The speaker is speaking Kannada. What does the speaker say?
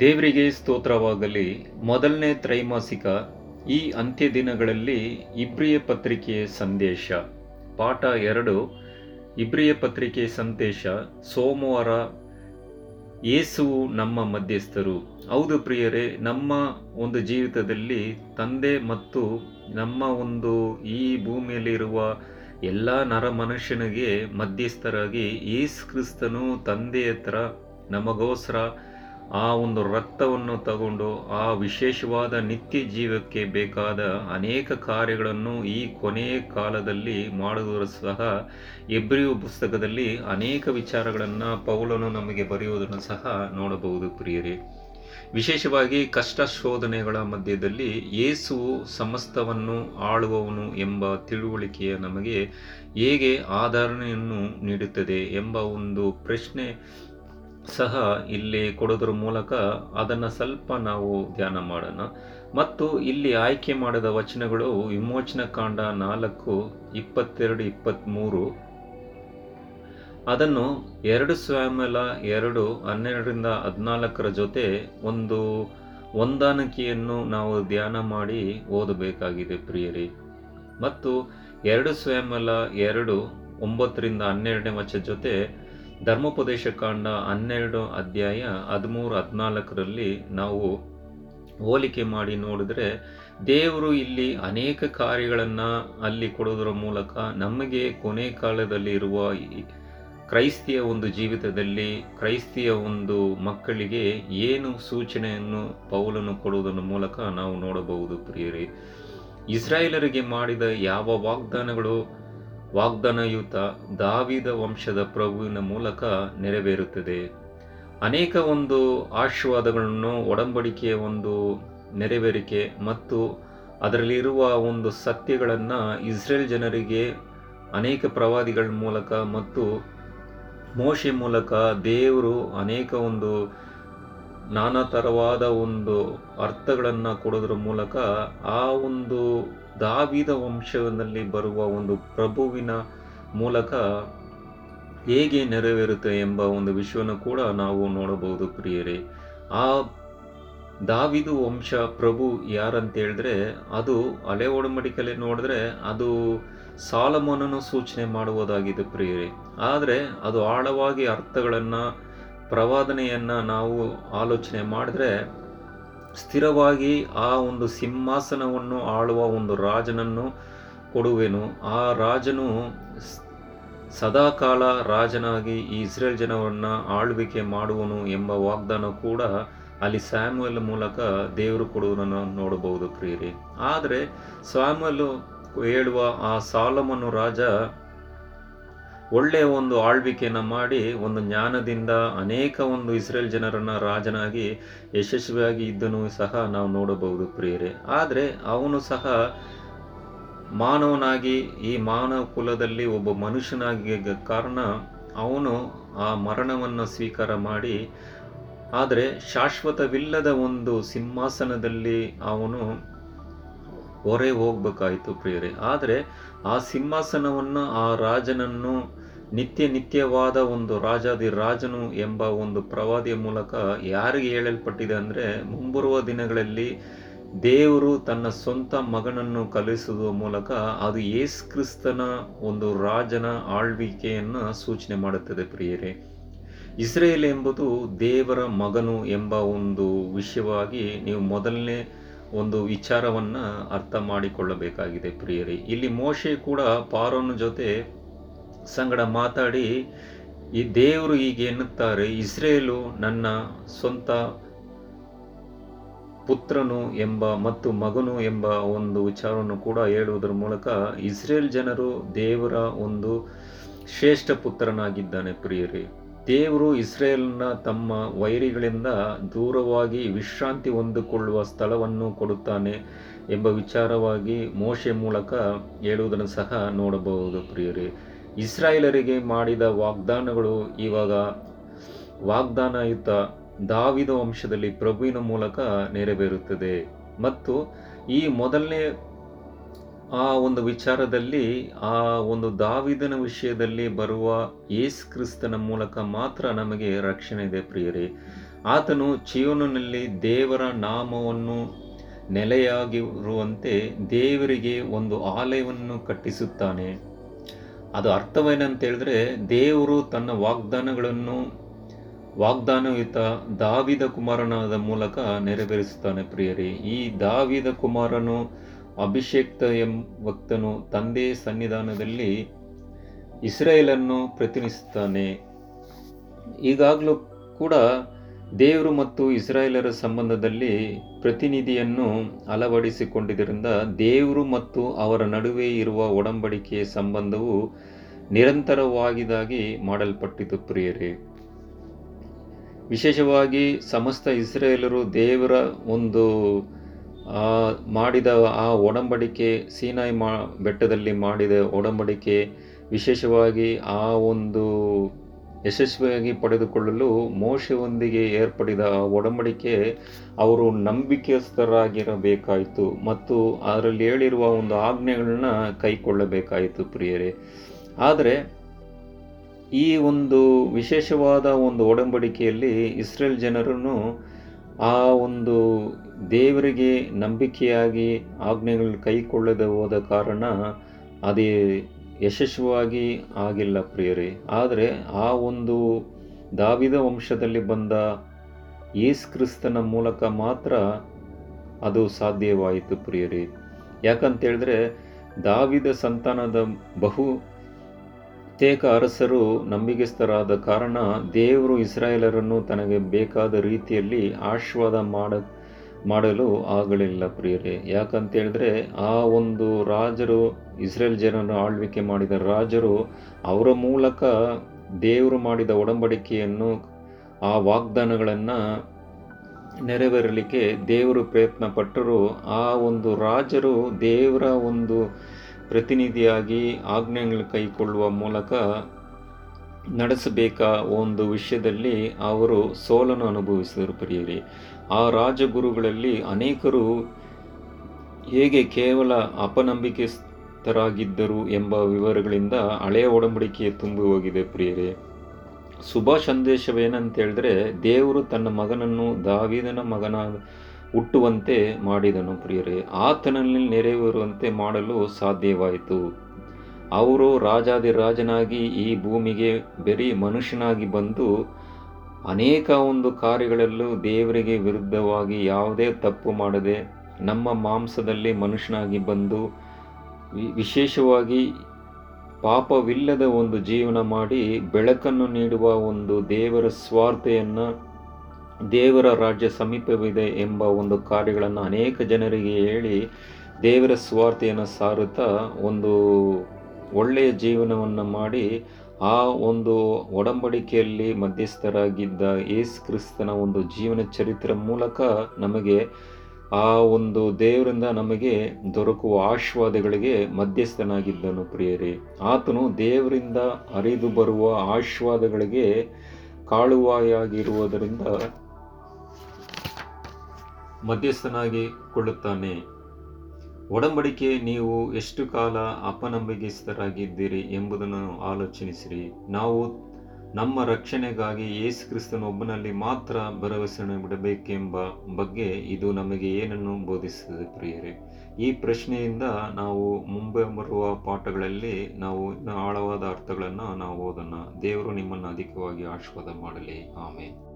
ದೇವರಿಗೆ ಸ್ತೋತ್ರವಾಗಲಿ. ಮೊದಲನೇ ತ್ರೈಮಾಸಿಕ ಈ ಅಂತ್ಯ ದಿನಗಳಲ್ಲಿ ಇಬ್ರಿಯ ಪತ್ರಿಕೆಯ ಸಂದೇಶ. ಪಾಠ ಎರಡು, ಇಬ್ರಿಯ ಪತ್ರಿಕೆ ಸಂದೇಶ, ಸೋಮವಾರ ಯೇಸುವು ನಮ್ಮ ಮಧ್ಯಸ್ಥರು. ಹೌದು ಪ್ರಿಯರೇ, ನಮ್ಮ ಒಂದು ಜೀವಿತದಲ್ಲಿ ತಂದೆ ಮತ್ತು ನಮ್ಮ ಒಂದು ಈ ಭೂಮಿಯಲ್ಲಿರುವ ಎಲ್ಲ ನರ ಮನುಷ್ಯನಿಗೆ ಮಧ್ಯಸ್ಥರಾಗಿ ಯೇಸು ಕ್ರಿಸ್ತನು ತಂದೆ ಹತ್ರ ನಮಗೋಸ್ಕರ ಆ ಒಂದು ರಕ್ತವನ್ನು ತಗೊಂಡು ಆ ವಿಶೇಷವಾದ ನಿತ್ಯ ಜೀವಕ್ಕೆ ಬೇಕಾದ ಅನೇಕ ಕಾರ್ಯಗಳನ್ನು ಈ ಕೊನೆಯ ಕಾಲದಲ್ಲಿ ಮಾಡುವುದರ ಸಹ ಎಬ್ರಿಯು ಪುಸ್ತಕದಲ್ಲಿ ಅನೇಕ ವಿಚಾರಗಳನ್ನು ಪೌಲನು ನಮಗೆ ಬರೆಯುವುದನ್ನು ಸಹ ನೋಡಬಹುದು ಪ್ರಿಯರೇ. ವಿಶೇಷವಾಗಿ ಕಷ್ಟ ಶೋಧನೆಗಳ ಮಧ್ಯದಲ್ಲಿ ಯೇಸುವು ಸಮಸ್ತವನ್ನು ಆಳುವವನು ಎಂಬ ತಿಳುವಳಿಕೆಯ ನಮಗೆ ಹೇಗೆ ಆಧಾರಣೆಯನ್ನು ನೀಡುತ್ತದೆ ಎಂಬ ಒಂದು ಪ್ರಶ್ನೆ ಸಹ ಇಲ್ಲಿ ಕೊಡೋದ್ರ ಮೂಲಕ ಅದನ್ನು ಸ್ವಲ್ಪ ನಾವು ಧ್ಯಾನ ಮಾಡೋಣ. ಮತ್ತು ಇಲ್ಲಿ ಆಯ್ಕೆ ಮಾಡಿದ ವಚನಗಳು ವಿಮೋಚನಾ ಕಾಂಡ ನಾಲ್ಕು, ಇಪ್ಪತ್ತೆರಡು ಇಪ್ಪತ್ತ್ಮೂರು ಅದನ್ನು ಎರಡು ಸ್ವಾಮಲ ಎರಡು ಹನ್ನೆರಡರಿಂದ ಹದಿನಾಲ್ಕರ ಜೊತೆ ಒಂದು ಹೊಂದಾಣಿಕೆಯನ್ನು ನಾವು ಧ್ಯಾನ ಮಾಡಿ ಓದಬೇಕಾಗಿದೆ ಪ್ರಿಯರಿ. ಮತ್ತು ಎರಡು ಸ್ವಾಮಲ ಎರಡು ಒಂಬತ್ತರಿಂದ ಹನ್ನೆರಡನೇ ವಚನ ಜೊತೆ ಧರ್ಮೋಪದೇಶ ಕಾಂಡ ಹನ್ನೆರಡು ಅಧ್ಯಾಯ ಹದಿಮೂರು ಹದಿನಾಲ್ಕರಲ್ಲಿ ನಾವು ಹೋಲಿಕೆ ಮಾಡಿ ನೋಡಿದರೆ ದೇವರು ಇಲ್ಲಿ ಅನೇಕ ಕಾರ್ಯಗಳನ್ನು ಅಲ್ಲಿ ಕೊಡೋದರ ಮೂಲಕ ನಮಗೆ ಕೊನೆ ಕಾಲದಲ್ಲಿ ಇರುವ ಕ್ರೈಸ್ತಿಯ ಒಂದು ಜೀವಿತದಲ್ಲಿ ಕ್ರೈಸ್ತಿಯ ಒಂದು ಮಕ್ಕಳಿಗೆ ಏನು ಸೂಚನೆಯನ್ನು ಪೌಲನ್ನು ಕೊಡುವುದರ ಮೂಲಕ ನಾವು ನೋಡಬಹುದು ಪ್ರಿಯರೇ. ಇಸ್ರಾಯೇಲರಿಗೆ ಮಾಡಿದ ಯಾವ ವಾಗ್ದಾನಗಳು ವಾಗ್ದಾನಯುತ ದಾವಿದ ವಂಶದ ಪ್ರಭುವಿನ ಮೂಲಕ ನೆರವೇರುತ್ತದೆ? ಅನೇಕ ಒಂದು ಆಶೀರ್ವಾದಗಳನ್ನು, ಒಡಂಬಡಿಕೆಯ ಒಂದು ನೆರವೇರಿಕೆ ಮತ್ತು ಅದರಲ್ಲಿರುವ ಒಂದು ಸತ್ಯಗಳನ್ನು ಇಸ್ರೇಲ್ ಜನರಿಗೆ ಅನೇಕ ಪ್ರವಾದಿಗಳ ಮೂಲಕ ಮತ್ತು ಮೋಶೆ ಮೂಲಕ ದೇವರು ಅನೇಕ ಒಂದು ನಾನಾ ಥರವಾದ ಒಂದು ಅರ್ಥಗಳನ್ನು ಕೊಡೋದ್ರ ಮೂಲಕ ಆ ಒಂದು ದಾವಿದ ವಂಶದಲ್ಲಿ ಬರುವ ಒಂದು ಪ್ರಭುವಿನ ಮೂಲಕ ಹೇಗೆ ನೆರವೇರುತ್ತೆ ಎಂಬ ಒಂದು ವಿಷಯವನ್ನು ಕೂಡ ನಾವು ನೋಡಬಹುದು ಪ್ರಿಯರೇ. ಆ ದಾವಿದು ವಂಶ ಪ್ರಭು ಯಾರಂತ ಹೇಳಿದ್ರೆ ಅದು ಹಳೆ ಒಡಂಬಡಿಕೆಯಲ್ಲಿ ನೋಡಿದ್ರೆ ಅದು ಸಾಲಮನನ್ನು ಸೂಚನೆ ಮಾಡುವುದಾಗಿದೆ ಪ್ರಿಯರೇ. ಆದರೆ ಅದು ಆಳವಾಗಿ ಅರ್ಥಗಳನ್ನು, ಪ್ರವಾದನೆಯನ್ನು ನಾವು ಆಲೋಚನೆ ಮಾಡಿದ್ರೆ ಸ್ಥಿರವಾಗಿ ಆ ಒಂದು ಸಿಂಹಾಸನವನ್ನು ಆಳುವ ಒಂದು ರಾಜನನ್ನು ಕೊಡುವೆನು. ಆ ರಾಜನು ಸದಾಕಾಲ ರಾಜನಾಗಿ ಇಸ್ರೇಲ್ ಜನವನ್ನು ಆಳ್ವಿಕೆ ಮಾಡುವನು ಎಂಬ ವಾಗ್ದಾನ ಕೂಡ ಅಲ್ಲಿ ಸ್ಯಾಮ್ಯಲ್ ಮೂಲಕ ದೇವರು ಕೊಡುವುದನ್ನು ನೋಡಬಹುದು ಪ್ರಿಯರಿ. ಆದರೆ ಸ್ವಾಮಲು ಹೇಳುವ ಆ ಸಾಲಮನು ರಾಜ ಒಳ್ಳೆಯ ಒಂದು ಆಳ್ವಿಕೆಯನ್ನು ಮಾಡಿ ಒಂದು ಜ್ಞಾನದಿಂದ ಅನೇಕ ಒಂದು ಇಸ್ರೇಲ್ ಜನರನ್ನು ರಾಜನಾಗಿ ಯಶಸ್ವಿಯಾಗಿ ಇದ್ದನು ಸಹ ನಾವು ನೋಡಬಹುದು ಪ್ರಿಯರೇ. ಆದರೆ ಅವನು ಸಹ ಮಾನವನಾಗಿ ಈ ಮಾನವ ಕುಲದಲ್ಲಿ ಒಬ್ಬ ಮನುಷ್ಯನಾಗಿ ಕಾರಣ ಅವನು ಆ ಮರಣವನ್ನು ಸ್ವೀಕಾರ ಮಾಡಿ, ಆದರೆ ಶಾಶ್ವತವಿಲ್ಲದ ಒಂದು ಸಿಂಹಾಸನದಲ್ಲಿ ಅವನು ಹೊರೆ ಹೋಗ್ಬೇಕಾಯಿತು ಪ್ರಿಯರೇ. ಆದರೆ ಆ ಸಿಂಹಾಸನವನ್ನು ಆ ರಾಜನನ್ನು ನಿತ್ಯ ನಿತ್ಯವಾದ ಒಂದು ರಾಜಾದಿ ರಾಜನು ಎಂಬ ಒಂದು ಪ್ರವಾದಿಯ ಮೂಲಕ ಯಾರಿಗೆ ಹೇಳಲ್ಪಟ್ಟಿದೆ ಅಂದರೆ ಮುಂಬರುವ ದಿನಗಳಲ್ಲಿ ದೇವರು ತನ್ನ ಸ್ವಂತ ಮಗನನ್ನು ಕಲಿಸುವ ಮೂಲಕ ಅದು ಯೇಸು ಕ್ರಿಸ್ತನ ಒಂದು ರಾಜನ ಆಳ್ವಿಕೆಯನ್ನು ಸೂಚನೆ ಮಾಡುತ್ತದೆ ಪ್ರಿಯರೇ. ಇಸ್ರೇಲ್ ಎಂಬುದು ದೇವರ ಮಗನು ಎಂಬ ಒಂದು ವಿಷಯವಾಗಿ ನೀವು ಮೊದಲನೇ ಒಂದು ವಿಚಾರವನ್ನು ಅರ್ಥ ಮಾಡಿಕೊಳ್ಳಬೇಕಾಗಿದೆ ಪ್ರಿಯರಿ. ಇಲ್ಲಿ ಮೋಶೆ ಕೂಡ ಪಾರೋನ ಜೊತೆ ಸಂಗಡ ಮಾತಾಡಿ, ಈ ದೇವರು ಈಗ ಎನ್ನುತ್ತಾರೆ, ಇಸ್ರೇಲು ನನ್ನ ಸ್ವಂತ ಪುತ್ರನು ಎಂಬ ಮತ್ತು ಮಗನು ಎಂಬ ಒಂದು ವಿಚಾರವನ್ನು ಕೂಡ ಹೇಳುವುದರ ಮೂಲಕ ಇಸ್ರೇಲ್ ಜನರು ದೇವರ ಒಂದು ಶ್ರೇಷ್ಠ ಪುತ್ರನಾಗಿದ್ದಾನೆ ಪ್ರಿಯರೇ. ದೇವರು ಇಸ್ರೇಲ್ನ ತಮ್ಮ ವೈರಿಗಳಿಂದ ದೂರವಾಗಿ ವಿಶ್ರಾಂತಿ ಹೊಂದಿಕೊಳ್ಳುವ ಸ್ಥಳವನ್ನು ಕೊಡುತ್ತಾನೆ ಎಂಬ ವಿಚಾರವಾಗಿ ಮೋಶೆ ಮೂಲಕ ಹೇಳುವುದನ್ನು ಸಹ ನೋಡಬಹುದು ಪ್ರಿಯರೇ. ಇಸ್ರಾಯೇಲರಿಗೆ ಮಾಡಿದ ವಾಗ್ದಾನಗಳು ಇವಾಗ ವಾಗ್ದಾನಯುತ ದಾವಿದ ವಂಶದಲ್ಲಿ ಪ್ರಭುವಿನ ಮೂಲಕ ನೆರವೇರುತ್ತದೆ. ಮತ್ತು ಈ ಮೊದಲನೇ ಆ ಒಂದು ವಿಚಾರದಲ್ಲಿ, ಆ ಒಂದು ದಾವಿದನ ವಿಷಯದಲ್ಲಿ ಬರುವ ಯೇಸು ಕ್ರಿಸ್ತನ ಮೂಲಕ ಮಾತ್ರ ನಮಗೆ ರಕ್ಷಣೆ ಇದೆ ಪ್ರಿಯರೇ. ಆತನು ಜೀವನನಲ್ಲಿ ದೇವರ ನಾಮವನ್ನು ನೆಲೆಯಾಗಿರುವಂತೆ ದೇವರಿಗೆ ಒಂದು ಆಲಯವನ್ನು ಕಟ್ಟಿಸುತ್ತಾನೆ. ಅದು ಅರ್ಥವೇನಂತ ಹೇಳಿದ್ರೆ ದೇವರು ತನ್ನ ವಾಗ್ದಾನಗಳನ್ನು, ವಾಗ್ದಾನಯುತ ದಾವಿದ ಕುಮಾರನಾದ ಮೂಲಕ ನೆರವೇರಿಸುತ್ತಾನೆ ಪ್ರಿಯರೇ. ಈ ದಾವಿದ ಕುಮಾರನು ಅಭಿಷೇಕ್ತ ಎಂಬಕ್ತನು ತಂದೆ ಸನ್ನಿಧಾನದಲ್ಲಿ ಇಸ್ರೇಲನ್ನು ಪ್ರತಿನಿಧಿಸುತ್ತಾನೆ. ಈಗಾಗಲೂ ಕೂಡ ದೇವರು ಮತ್ತು ಇಸ್ರಾಯೇಲರ ಸಂಬಂಧದಲ್ಲಿ ಪ್ರತಿನಿಧಿಯನ್ನು ಅಳವಡಿಸಿಕೊಂಡಿದ್ದರಿಂದ ದೇವರು ಮತ್ತು ಅವರ ನಡುವೆ ಇರುವ ಒಡಂಬಡಿಕೆಯ ಸಂಬಂಧವು ನಿರಂತರವಾಗಿದಾಗಿ ಮಾಡಲ್ಪಟ್ಟಿತು ಪ್ರಿಯರೇ. ವಿಶೇಷವಾಗಿ ಸಮಸ್ತ ಇಸ್ರೇಲರು ದೇವರ ಒಂದು ಮಾಡಿದ ಆ ಒಡಂಬಡಿಕೆ, ಸೀನಾಯಿ ಮಾ, ಬೆಟ್ಟದಲ್ಲಿ ಮಾಡಿದ ಒಡಂಬಡಿಕೆ ವಿಶೇಷವಾಗಿ ಆ ಒಂದು ಯಶಸ್ವಿಯಾಗಿ ಪಡೆದುಕೊಳ್ಳಲು ಮೋಶೆಯೊಂದಿಗೆ ಏರ್ಪಡಿದ ಒಡಂಬಡಿಕೆ ಅವರು ನಂಬಿಕೆಸ್ಥರಾಗಿರಬೇಕಾಯಿತು ಮತ್ತು ಅದರಲ್ಲಿ ಹೇಳಿರುವ ಒಂದು ಆಜ್ಞೆಗಳನ್ನ ಕೈಕೊಳ್ಳಬೇಕಾಯಿತು ಪ್ರಿಯರೇ. ಆದರೆ ಈ ಒಂದು ವಿಶೇಷವಾದ ಒಂದು ಒಡಂಬಡಿಕೆಯಲ್ಲಿ ಇಸ್ರೇಲ್ ಜನರನ್ನು ಆ ಒಂದು ದೇವರಿಗೆ ನಂಬಿಕೆಯಾಗಿ ಆಜ್ಞೆಗಳು ಕೈಕೊಳ್ಳದೆ ಹೋದ ಕಾರಣ ಅದೇ ಯಶಸ್ವಿಯಾಗಿ ಆಗಿಲ್ಲ ಪ್ರಿಯರೇ. ಆದರೆ ಆ ಒಂದು ದಾವಿದ ವಂಶದಲ್ಲಿ ಬಂದ ಯೇಸು ಕ್ರಿಸ್ತನ ಮೂಲಕ ಮಾತ್ರ ಅದು ಸಾಧ್ಯವಾಯಿತು ಪ್ರಿಯರೇ. ಯಾಕಂತೇಳಿದ್ರೆ ದಾವಿದ ಸಂತಾನದ ಬಹು ಪ್ರತ್ಯೇಕ ಅರಸರು ನಂಬಿಕೆಸ್ಥರಾದ ಕಾರಣ ದೇವರು ಇಸ್ರಾಯೇಲರನ್ನು ತನಗೆ ಬೇಕಾದ ರೀತಿಯಲ್ಲಿ ಆಶೀರ್ವಾದ ಮಾಡ, ಮಾಡಲು ಆಗಲಿಲ್ಲ ಪ್ರಿಯರೇ. ಯಾಕಂತ ಹೇಳಿದ್ರೆ ಆ ಒಂದು ರಾಜರು ಇಸ್ರೇಲ್ ಜನರನ್ನು ಆಳ್ವಿಕೆ ಮಾಡಿದ ರಾಜರು ಅವರ ಮೂಲಕ ದೇವರು ಮಾಡಿದ ಒಡಂಬಡಿಕೆಯನ್ನು, ಆ ವಾಗ್ದಾನಗಳನ್ನು ನೆರವೇರಲಿಕ್ಕೆ ದೇವರು ಪ್ರಯತ್ನ ಪಟ್ಟರು ಆ ಒಂದು ರಾಜರು ದೇವರ ಒಂದು ಪ್ರತಿನಿಧಿಯಾಗಿ ಆಜ್ಞೆಗಳು ಕೈಕೊಳ್ಳುವ ಮೂಲಕ ನಡೆಸಬೇಕಾ ಒಂದು ವಿಷಯದಲ್ಲಿ ಅವರು ಸೋಲನ್ನು ಅನುಭವಿಸಿದರು ಪ್ರಿಯರಿ. ಆ ರಾಜಗುರುಗಳಲ್ಲಿ ಅನೇಕರು ಹೇಗೆ ಕೇವಲ ಅಪನಂಬಿಕೆಸ್ತರಾಗಿದ್ದರು ಎಂಬ ವಿವರಗಳಿಂದ ಹಳೆಯ ಒಡಂಬಡಿಕೆ ತುಂಬಿ ಹೋಗಿದೆ ಪ್ರಿಯರೇ. ಶುಭ ಸಂದೇಶವೇನಂತ ಹೇಳಿದ್ರೆ ದೇವರು ತನ್ನ ಮಗನನ್ನು ದಾವಿದನ ಮಗನ ಹುಟ್ಟುವಂತೆ ಮಾಡಿದನು ಪ್ರಿಯರೇ. ಆತನಲ್ಲಿ ನೆರವೇರುವಂತೆ ಮಾಡಲು ಸಾಧ್ಯವಾಯಿತು. ಅವರು ರಾಜಾದಿರಾಜನಾಗಿ ಈ ಭೂಮಿಗೆ ಬರೀ ಮನುಷ್ಯನಾಗಿ ಬಂದು ಅನೇಕ ಒಂದು ಕಾರ್ಯಗಳಲ್ಲೂ ದೇವರಿಗೆ ವಿರುದ್ಧವಾಗಿ ಯಾವುದೇ ತಪ್ಪು ಮಾಡದೆ ನಮ್ಮ ಮಾಂಸದಲ್ಲಿ ಮನುಷ್ಯನಾಗಿ ಬಂದು ವಿಶೇಷವಾಗಿ ಪಾಪವಿಲ್ಲದ ಒಂದು ಜೀವನ ಮಾಡಿ ಬೆಳಕನ್ನು ನೀಡುವ ಒಂದು ದೇವರ ಸ್ವಾರ್ಥೆಯನ್ನು ದೇವರ ರಾಜ್ಯ ಸಮೀಪವಿದೆ ಎಂಬ ಒಂದು ಕಾರ್ಯಗಳನ್ನು ಅನೇಕ ಜನರಿಗೆ ಹೇಳಿ ದೇವರ ಸ್ವಾರ್ಥೆಯನ್ನು ಸಾರುತ್ತಾ ಒಂದು ಒಳ್ಳೆಯ ಜೀವನವನ್ನು ಮಾಡಿ ಆ ಒಂದು ಒಡಂಬಡಿಕೆಯಲ್ಲಿ ಮಧ್ಯಸ್ಥರಾಗಿದ್ದ ಯೇಸು ಕ್ರಿಸ್ತನ ಒಂದು ಜೀವನ ಚರಿತ್ರೆ ಮೂಲಕ ನಮಗೆ ಆ ಒಂದು ದೇವರಿಂದ ನಮಗೆ ದೊರಕುವ ಆಶೀರ್ವಾದಗಳಿಗೆ ಮಧ್ಯಸ್ಥನಾಗಿದ್ದನು ಪ್ರಿಯರಿ. ಆತನು ದೇವರಿಂದ ಹರಿದು ಬರುವ ಆಶೀರ್ವಾದಗಳಿಗೆ ಕಾಳುವಾಯಾಗಿರುವುದರಿಂದ ಮಧ್ಯಸ್ಥನಾಗಿ ಕೊಳ್ಳುತ್ತಾನೆ. ಒಡಂಬಡಿಕೆ ನೀವು ಎಷ್ಟು ಕಾಲ ಅಪನಂಬಿಕೆಸ್ಥರಾಗಿದ್ದೀರಿ ಎಂಬುದನ್ನು ಆಲೋಚನಿಸಿರಿ. ನಾವು ನಮ್ಮ ರಕ್ಷಣೆಗಾಗಿ ಯೇಸು ಕ್ರಿಸ್ತನೊಬ್ಬನಲ್ಲಿ ಮಾತ್ರ ಭರವಸೆಯನ್ನು ಬಿಡಬೇಕೆಂಬ ಬಗ್ಗೆ ಇದು ನಮಗೆ ಏನನ್ನು ಬೋಧಿಸುತ್ತದೆ ಪ್ರಿಯರೇ? ಈ ಪ್ರಶ್ನೆಯಿಂದ ನಾವು ಮುಂಬೆ ಬರುವ ಪಾಠಗಳಲ್ಲಿ ನಾವು ಆಳವಾದ ಅರ್ಥಗಳನ್ನು ನಾವು ಓದೋಣ. ದೇವರು ನಿಮ್ಮನ್ನು ಅಧಿಕವಾಗಿ ಆಶೀರ್ವಾದ ಮಾಡಲಿ. ಆಮೇಲೆ